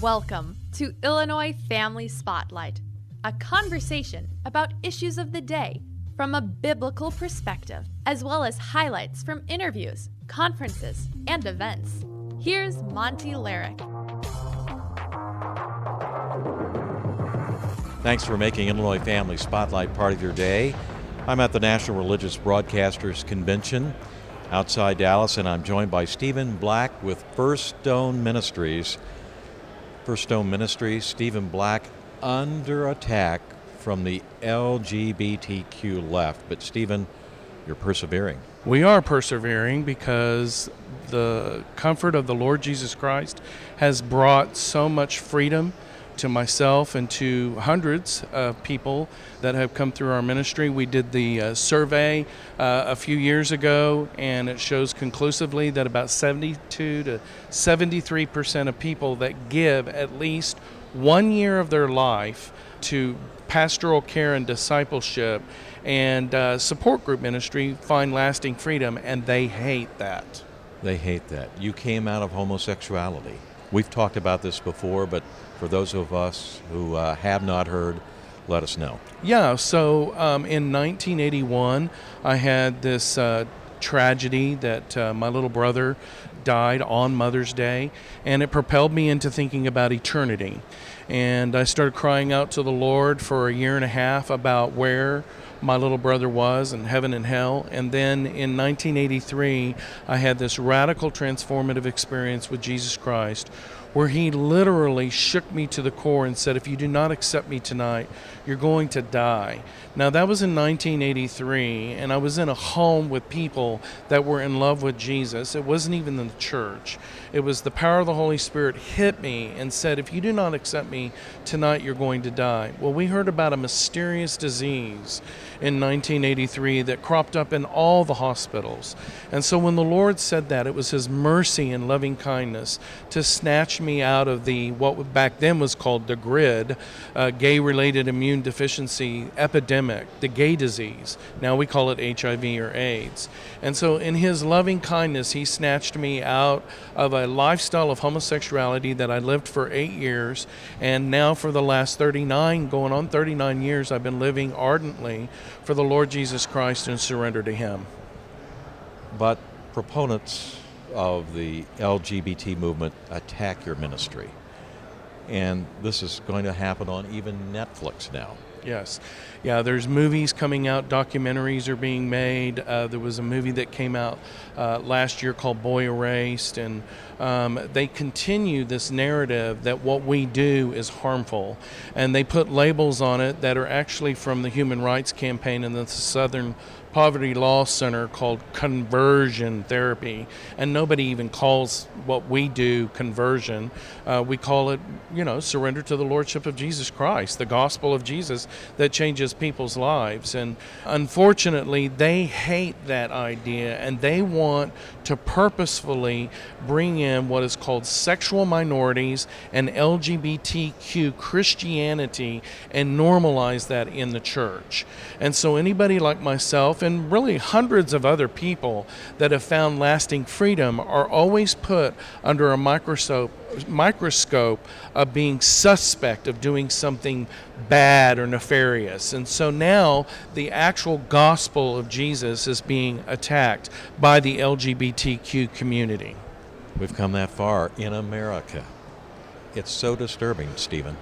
Welcome to Illinois Family Spotlight, a conversation about issues of the day from a biblical perspective, as well as highlights from interviews, conferences, and events. Here's Monty Larrick. Thanks for making Illinois Family Spotlight part of your day. I'm at the National Religious Broadcasters Convention outside Dallas, and I'm joined by Stephen Black with First Stone Ministries. Stone Ministries, Stephen Black under attack from the LGBTQ left. But, Stephen, you're persevering. We are persevering because the comfort of the Lord Jesus Christ has brought so much freedom to myself and to hundreds of people that have come through our ministry. We did the uh, survey uh, a few years ago, and it shows conclusively that about 72 to 73 percent of people that give at least one year of their life to pastoral care and discipleship and uh, support group ministry find lasting freedom, and they hate that. They hate that. You came out of homosexuality. We've talked about this before, but for those of us who uh, have not heard, let us know. Yeah, so um, in 1981, I had this uh, tragedy that uh, my little brother died on Mother's Day, and it propelled me into thinking about eternity. And I started crying out to the Lord for a year and a half about where my little brother was in heaven and hell. And then in 1983, I had this radical transformative experience with Jesus Christ where he literally shook me to the core and said, If you do not accept me tonight, you're going to die. Now, that was in 1983, and I was in a home with people that were in love with Jesus. It wasn't even the church. It was the power of the Holy Spirit hit me and said, If you do not accept me tonight, you're going to die. Well, we heard about a mysterious disease in 1983 that cropped up in all the hospitals. And so when the Lord said that, it was His mercy and loving kindness to snatch me out of the, what back then was called the GRID, uh, gay related immune deficiency epidemic, the gay disease. Now we call it HIV or AIDS. And so in His loving kindness, He snatched me out of a lifestyle of homosexuality that I lived for eight years. And now for the last 39, going on 39 years, I've been living ardently for the Lord Jesus Christ and surrender to Him. But proponents of the LGBT movement attack your ministry. And this is going to happen on even Netflix now. Yes. Yeah, there's movies coming out, documentaries are being made. Uh, there was a movie that came out uh, last year called Boy Erased, and um, they continue this narrative that what we do is harmful. And they put labels on it that are actually from the Human Rights Campaign and the Southern Poverty Law Center called conversion therapy, and nobody even calls what we do conversion. Uh, we call it, you know, surrender to the Lordship of Jesus Christ, the gospel of Jesus that changes people's lives. And unfortunately, they hate that idea and they want to purposefully bring in what is called sexual minorities and LGBTQ Christianity and normalize that in the church. And so, anybody like myself, and really hundreds of other people that have found lasting freedom, are always put under a microscope microscope of being suspect of doing something bad or nefarious. And so now the actual gospel of Jesus is being attacked by the LGBTQ community. We've come that far in America. It's so disturbing, Stephen.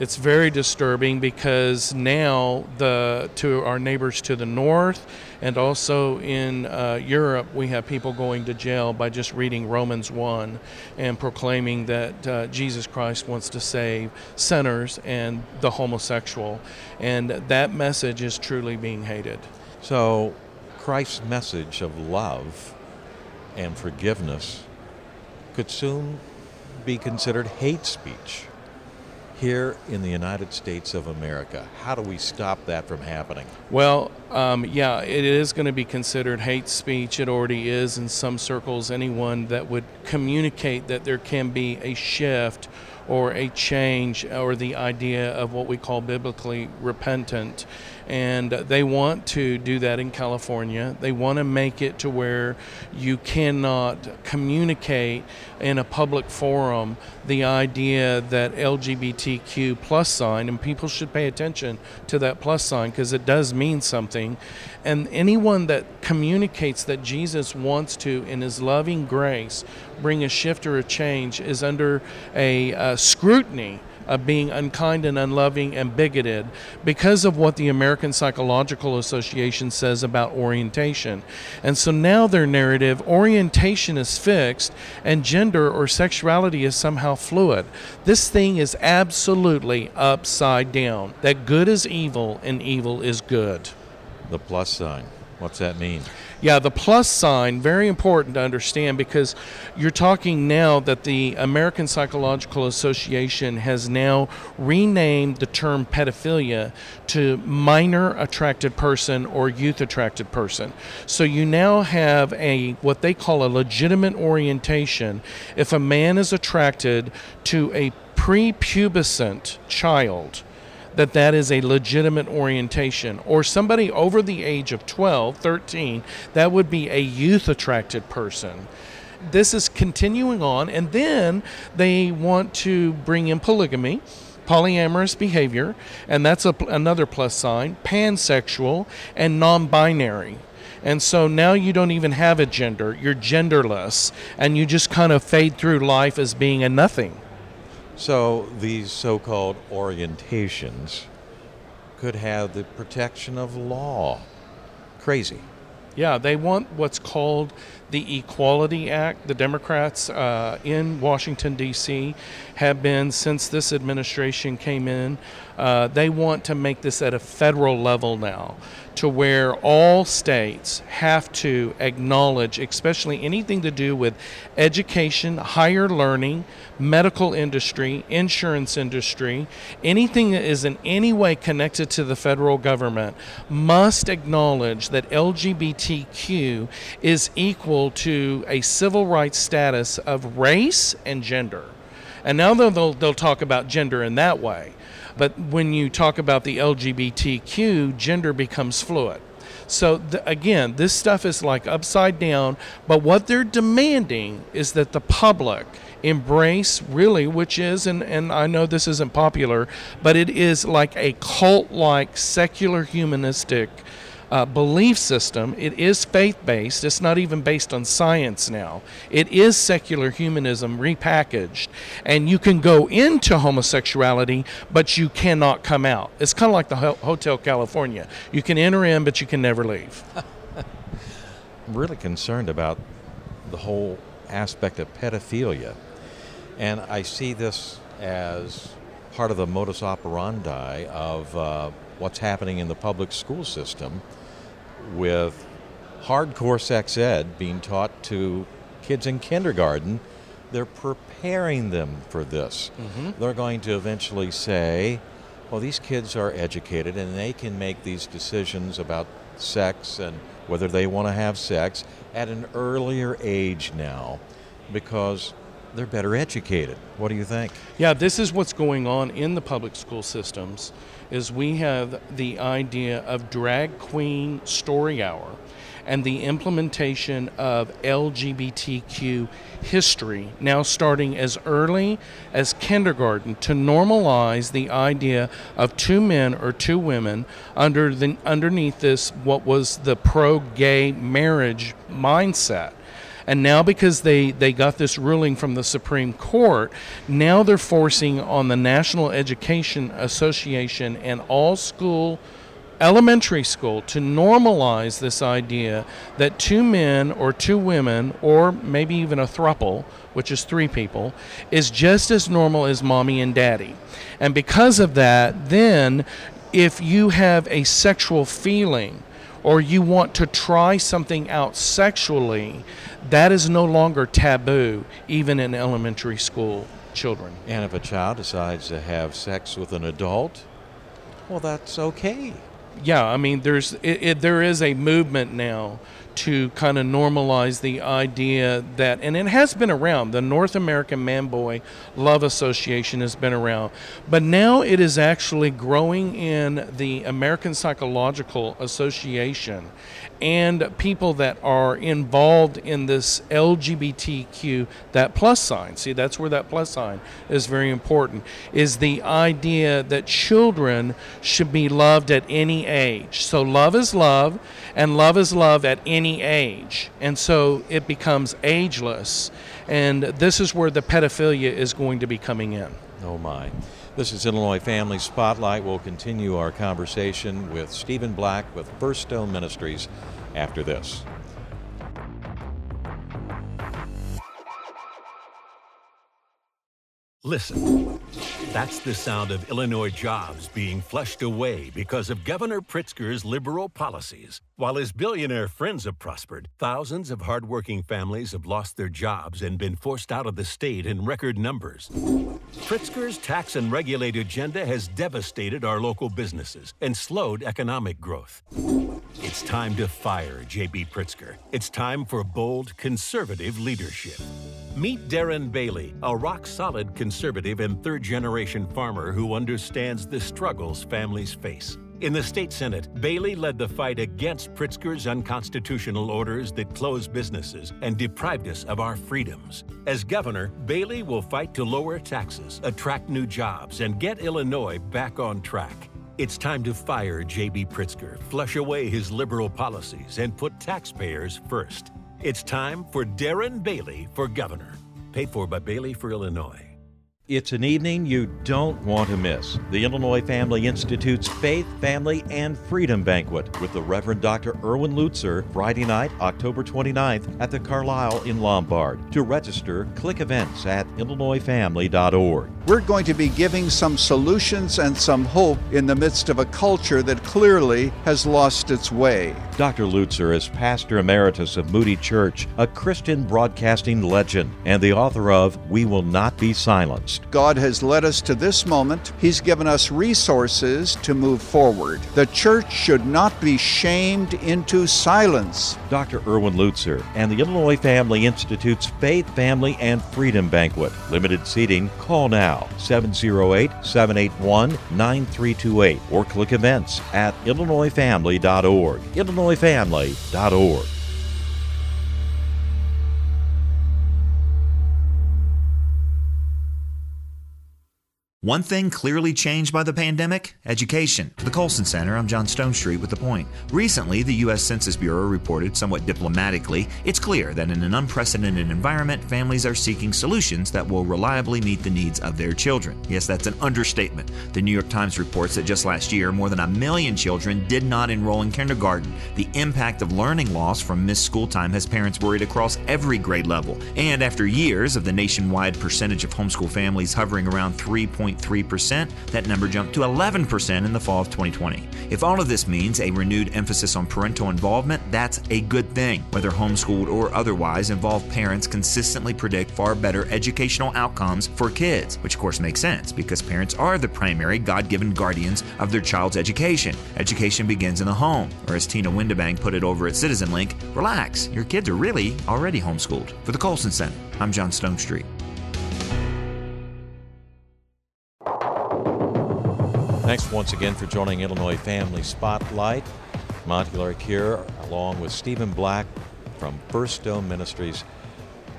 It's very disturbing because now the to our neighbors to the north and also in uh, Europe we have people going to jail by just reading Romans 1 and proclaiming that uh, Jesus Christ wants to save sinners and the homosexual and that message is truly being hated. So Christ's message of love and forgiveness could soon be considered hate speech here in the United States of America? How do we stop that from happening? Well, Um, yeah, it is going to be considered hate speech. It already is in some circles. Anyone that would communicate that there can be a shift or a change or the idea of what we call biblically repentant and they want to do that in California. They want to make it to where you cannot communicate in a public forum the idea that LGBTQ plus sign, and people should pay attention to that plus sign because it does mean something. And anyone that communicates that Jesus wants to, in His loving grace, bring a shift or a change is under a uh, scrutiny of being unkind and unloving and bigoted because of what the American Psychological Association says about orientation. And so now their narrative orientation is fixed and gender or sexuality is somehow fluid. This thing is absolutely upside down. That good is evil and evil is good. The plus sign. What's that mean? Yeah, the plus sign, very important to understand because you're talking now that the American Psychological Association has now renamed the term pedophilia to minor attracted person or youth attracted person. So you now have a what they call a legitimate orientation if a man is attracted to a prepubescent child that that is a legitimate orientation. Or somebody over the age of 12, 13, that would be a youth attracted person. This is continuing on, and then they want to bring in polygamy polyamorous behavior, and that's a, another plus sign, pansexual, and non binary. And so now you don't even have a gender, you're genderless, and you just kind of fade through life as being a nothing. So these so called orientations could have the protection of law. Crazy. Yeah, they want what's called the Equality Act. The Democrats uh, in Washington, D.C., have been, since this administration came in, uh, they want to make this at a federal level now to where all states have to acknowledge, especially anything to do with education, higher learning, medical industry, insurance industry, anything that is in any way connected to the federal government must acknowledge that LGBTQ is equal to a civil rights status of race and gender. And now they'll, they'll talk about gender in that way. But when you talk about the LGBTQ, gender becomes fluid. So again, this stuff is like upside down. But what they're demanding is that the public embrace really, which is, and, and I know this isn't popular, but it is like a cult like secular humanistic uh, belief system. It is faith based. It's not even based on science now. It is secular humanism repackaged. And you can go into homosexuality, but you cannot come out. It's kind of like the Hotel California. You can enter in, but you can never leave. I'm really concerned about the whole aspect of pedophilia. And I see this as part of the modus operandi of uh, what's happening in the public school system with hardcore sex ed being taught to kids in kindergarten. They're preparing them for this. Mm-hmm. They're going to eventually say, well, these kids are educated and they can make these decisions about sex and whether they want to have sex at an earlier age now because they're better educated. What do you think? Yeah, this is what's going on in the public school systems is we have the idea of drag queen story hour and the implementation of LGBTQ history now starting as early as kindergarten to normalize the idea of two men or two women under the underneath this what was the pro gay marriage mindset and now, because they, they got this ruling from the Supreme Court, now they're forcing on the National Education Association and all school elementary school to normalize this idea that two men or two women, or maybe even a thruple, which is three people, is just as normal as mommy and daddy. And because of that, then if you have a sexual feeling or you want to try something out sexually, that is no longer taboo, even in elementary school children. And if a child decides to have sex with an adult, well, that's okay. yeah, I mean, there's it, it, there is a movement now to kind of normalize the idea that, and it has been around. The North American Man Boy Love Association has been around, but now it is actually growing in the American Psychological Association and people that are involved in this LGBTQ, that plus sign. See, that's where that plus sign is very important. Is the idea that children should be loved at any age. So love is love, and love is love at any age. And so it becomes ageless. And this is where the pedophilia is going to be coming in. Oh, my. This is Illinois Family Spotlight. We'll continue our conversation with Stephen Black with First Stone Ministries after this. Listen. That's the sound of Illinois jobs being flushed away because of Governor Pritzker's liberal policies. While his billionaire friends have prospered, thousands of hardworking families have lost their jobs and been forced out of the state in record numbers. Pritzker's tax and regulate agenda has devastated our local businesses and slowed economic growth. It's time to fire J.B. Pritzker. It's time for bold, conservative leadership. Meet Darren Bailey, a rock solid conservative and third generation farmer who understands the struggles families face. In the state Senate, Bailey led the fight against Pritzker's unconstitutional orders that closed businesses and deprived us of our freedoms. As governor, Bailey will fight to lower taxes, attract new jobs, and get Illinois back on track. It's time to fire J.B. Pritzker, flush away his liberal policies, and put taxpayers first. It's time for Darren Bailey for governor. Paid for by Bailey for Illinois. It's an evening you don't want to miss. The Illinois Family Institute's Faith, Family, and Freedom Banquet with the Reverend Dr. Erwin Lutzer, Friday night, October 29th at the Carlisle in Lombard. To register, click events at illinoisfamily.org. We're going to be giving some solutions and some hope in the midst of a culture that clearly has lost its way. Dr. Lutzer is pastor emeritus of Moody Church, a Christian broadcasting legend, and the author of We Will Not Be Silenced. God has led us to this moment. He's given us resources to move forward. The church should not be shamed into silence. Dr. Erwin Lutzer and the Illinois Family Institute's Faith, Family, and Freedom Banquet. Limited seating. Call now 708 781 9328 or click events at illinoisfamily.org. illinoisfamily.org. One thing clearly changed by the pandemic education. The Colson Center, I'm John Stonestreet with The Point. Recently, the U.S. Census Bureau reported, somewhat diplomatically, it's clear that in an unprecedented environment, families are seeking solutions that will reliably meet the needs of their children. Yes, that's an understatement. The New York Times reports that just last year, more than a million children did not enroll in kindergarten. The impact of learning loss from missed school time has parents worried across every grade level. And after years of the nationwide percentage of homeschool families hovering around 3. 3.3%. That number jumped to 11% in the fall of 2020. If all of this means a renewed emphasis on parental involvement, that's a good thing. Whether homeschooled or otherwise, involved parents consistently predict far better educational outcomes for kids, which of course makes sense because parents are the primary God given guardians of their child's education. Education begins in the home, or as Tina Windebank put it over at Citizen Link, relax, your kids are really already homeschooled. For the Colson Center, I'm John Stonestreet. Thanks once again for joining Illinois Family Spotlight. Monty here, along with Stephen Black from First Stone Ministries.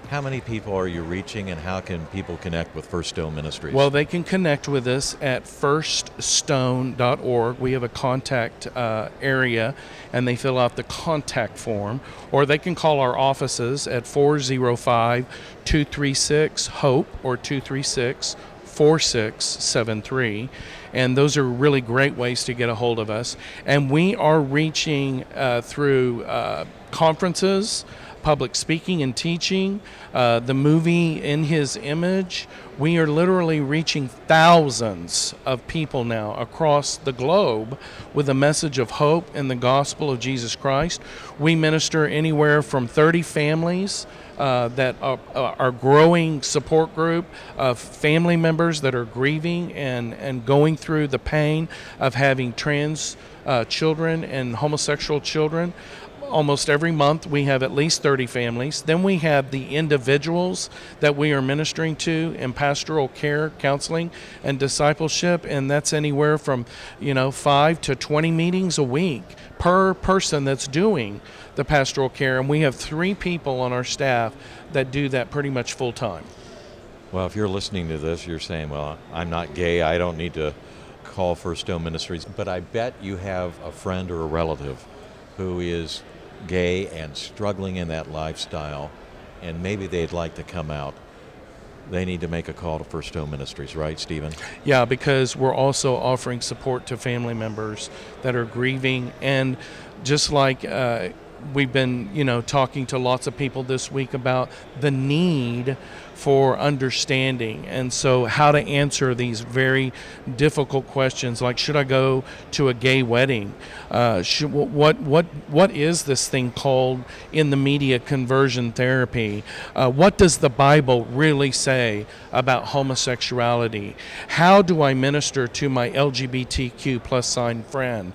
How many people are you reaching, and how can people connect with First Stone Ministries? Well, they can connect with us at firststone.org. We have a contact uh, area, and they fill out the contact form, or they can call our offices at 405 236 HOPE or 236 4673 and those are really great ways to get a hold of us. And we are reaching uh, through uh, conferences, public speaking and teaching, uh, the movie In His Image. We are literally reaching thousands of people now across the globe with a message of hope in the gospel of Jesus Christ. We minister anywhere from 30 families uh, that are, uh, our growing support group of family members that are grieving and, and going through the pain of having trans uh, children and homosexual children almost every month we have at least 30 families. Then we have the individuals that we are ministering to in pastoral care, counseling, and discipleship, and that's anywhere from, you know, 5 to 20 meetings a week per person that's doing the pastoral care, and we have 3 people on our staff that do that pretty much full time. Well, if you're listening to this, you're saying, "Well, I'm not gay. I don't need to call First Stone Ministries." But I bet you have a friend or a relative who is gay and struggling in that lifestyle, and maybe they'd like to come out, they need to make a call to First Stone Ministries, right, Stephen? Yeah, because we're also offering support to family members that are grieving, and just like uh, we've been, you know, talking to lots of people this week about the need for understanding. And so, how to answer these very difficult questions, like should I go to a gay wedding? Uh, should, what what what is this thing called in the media conversion therapy? Uh, what does the Bible really say about homosexuality? How do I minister to my LGBTQ plus sign friend?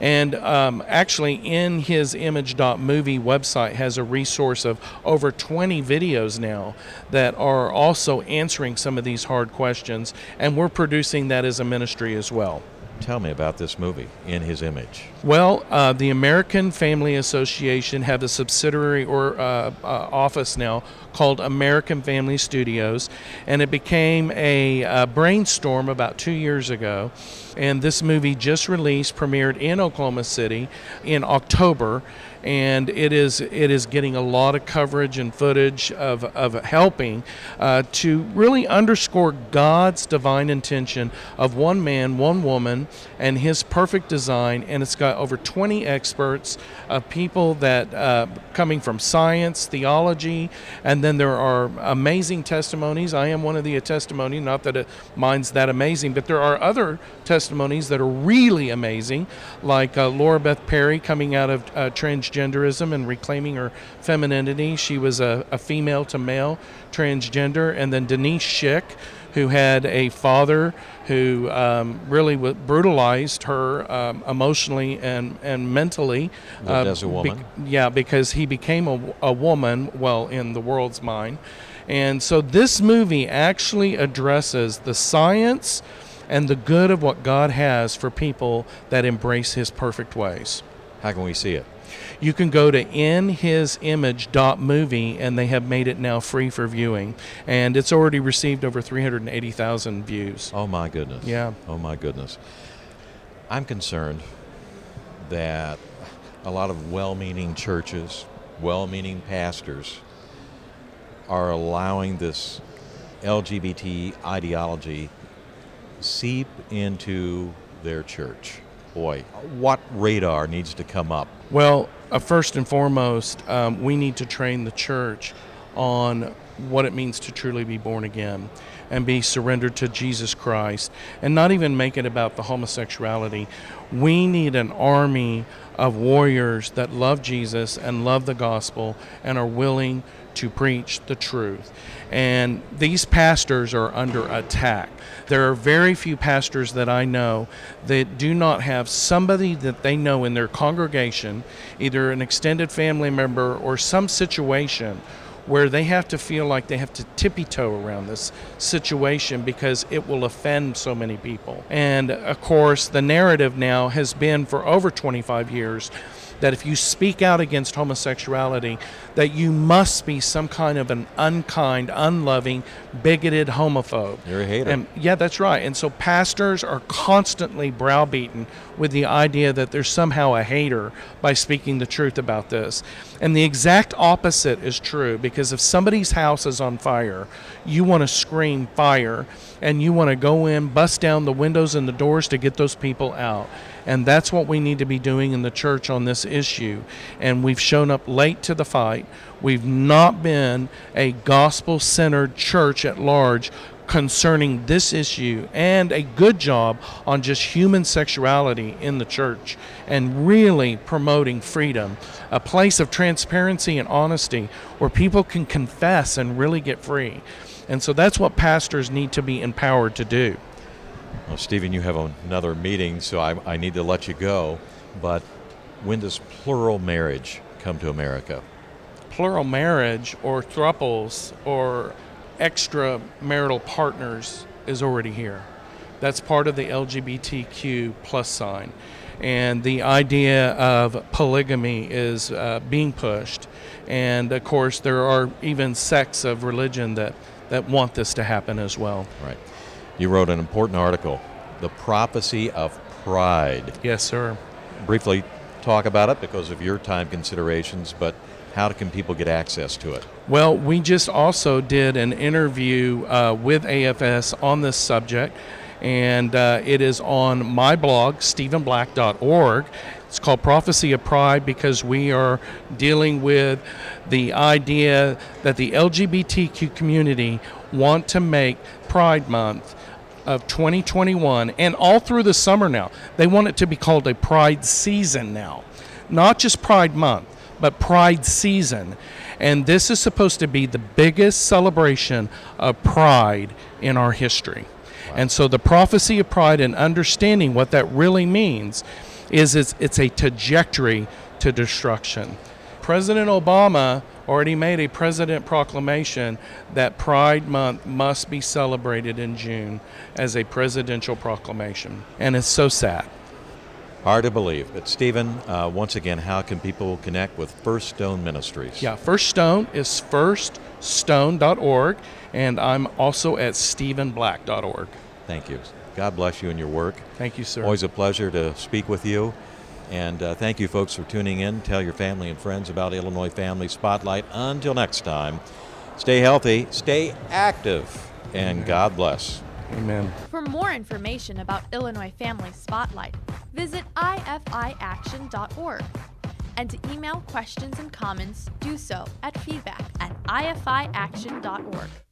And um, actually, in his image.movie website has a resource of over 20 videos now that are also answering some of these hard questions. And we're producing that as a ministry as well. Tell me about this movie, In His Image. Well, uh, the American Family Association have a subsidiary or uh, uh, office now called American Family Studios, and it became a, uh, brainstorm about two years ago. And this movie just released, premiered in Oklahoma City in October and it is it is getting a lot of coverage and footage of, of helping uh, to really underscore God's divine intention of one man, one woman, and His perfect design. And it's got over 20 experts of people that uh, coming from science, theology, and then there are amazing testimonies. I am one of the testimony, not that it, mine's that amazing, but there are other testimonies that are really amazing, like uh, Laura Beth Perry coming out of uh, transgender transgenderism and reclaiming her femininity. She was a, a female to male transgender. And then Denise Schick, who had a father who um, really w- brutalized her um, emotionally and, and mentally. Uh, as a woman. Be- yeah, because he became a, a woman, well, in the world's mind. And so this movie actually addresses the science and the good of what God has for people that embrace His perfect ways. How can we see it? You can go to inhisimage.movie and they have made it now free for viewing. And it's already received over 380,000 views. Oh, my goodness. Yeah. Oh, my goodness. I'm concerned that a lot of well meaning churches, well meaning pastors, are allowing this LGBT ideology seep into their church. Boy, what radar needs to come up? Well, uh, first and foremost, um, we need to train the church on what it means to truly be born again and be surrendered to Jesus Christ and not even make it about the homosexuality. We need an army of warriors that love Jesus and love the gospel and are willing to preach the truth. And these pastors are under attack. There are very few pastors that I know that do not have somebody that they know in their congregation, either an extended family member or some situation where they have to feel like they have to tippy toe around this situation because it will offend so many people. And of course, the narrative now has been for over 25 years that if you speak out against homosexuality, that you must be some kind of an unkind, unloving, bigoted homophobe. You're a hater. And yeah, that's right. And so pastors are constantly browbeaten with the idea that there's somehow a hater by speaking the truth about this. And the exact opposite is true because if somebody's house is on fire, you want to scream fire and you want to go in, bust down the windows and the doors to get those people out. And that's what we need to be doing in the church on this issue. And we've shown up late to the fight. We've not been a gospel centered church at large concerning this issue and a good job on just human sexuality in the church and really promoting freedom, a place of transparency and honesty where people can confess and really get free. And so that's what pastors need to be empowered to do. Well, Stephen, you have another meeting, so I, I need to let you go. But when does plural marriage come to America? Plural marriage or thruples or extramarital partners is already here. That's part of the LGBTQ plus sign. And the idea of polygamy is uh, being pushed. And of course, there are even sects of religion that, that want this to happen as well. Right. You wrote an important article, The Prophecy of Pride. Yes, sir. Briefly talk about it because of your time considerations, but how can people get access to it? Well, we just also did an interview uh, with AFS on this subject, and uh, it is on my blog, stephenblack.org. It's called Prophecy of Pride because we are dealing with the idea that the LGBTQ community want to make Pride Month of 2021 and all through the summer now. They want it to be called a Pride season now, not just Pride Month but Pride season. And this is supposed to be the biggest celebration of pride in our history. Wow. And so the prophecy of pride and understanding what that really means is it's, it's a trajectory to destruction. President Obama already made a president proclamation that Pride Month must be celebrated in June as a presidential proclamation. And it's so sad. Hard to believe. But, Stephen, uh, once again, how can people connect with First Stone Ministries? Yeah, First Stone is firststone.org, and I'm also at stephenblack.org. Thank you. God bless you and your work. Thank you, sir. Always a pleasure to speak with you. And uh, thank you, folks, for tuning in. Tell your family and friends about Illinois Family Spotlight. Until next time, stay healthy, stay active, and God bless. Amen. For more information about Illinois Family Spotlight, visit ifiaction.org. And to email questions and comments, do so at feedback at ifiaction.org.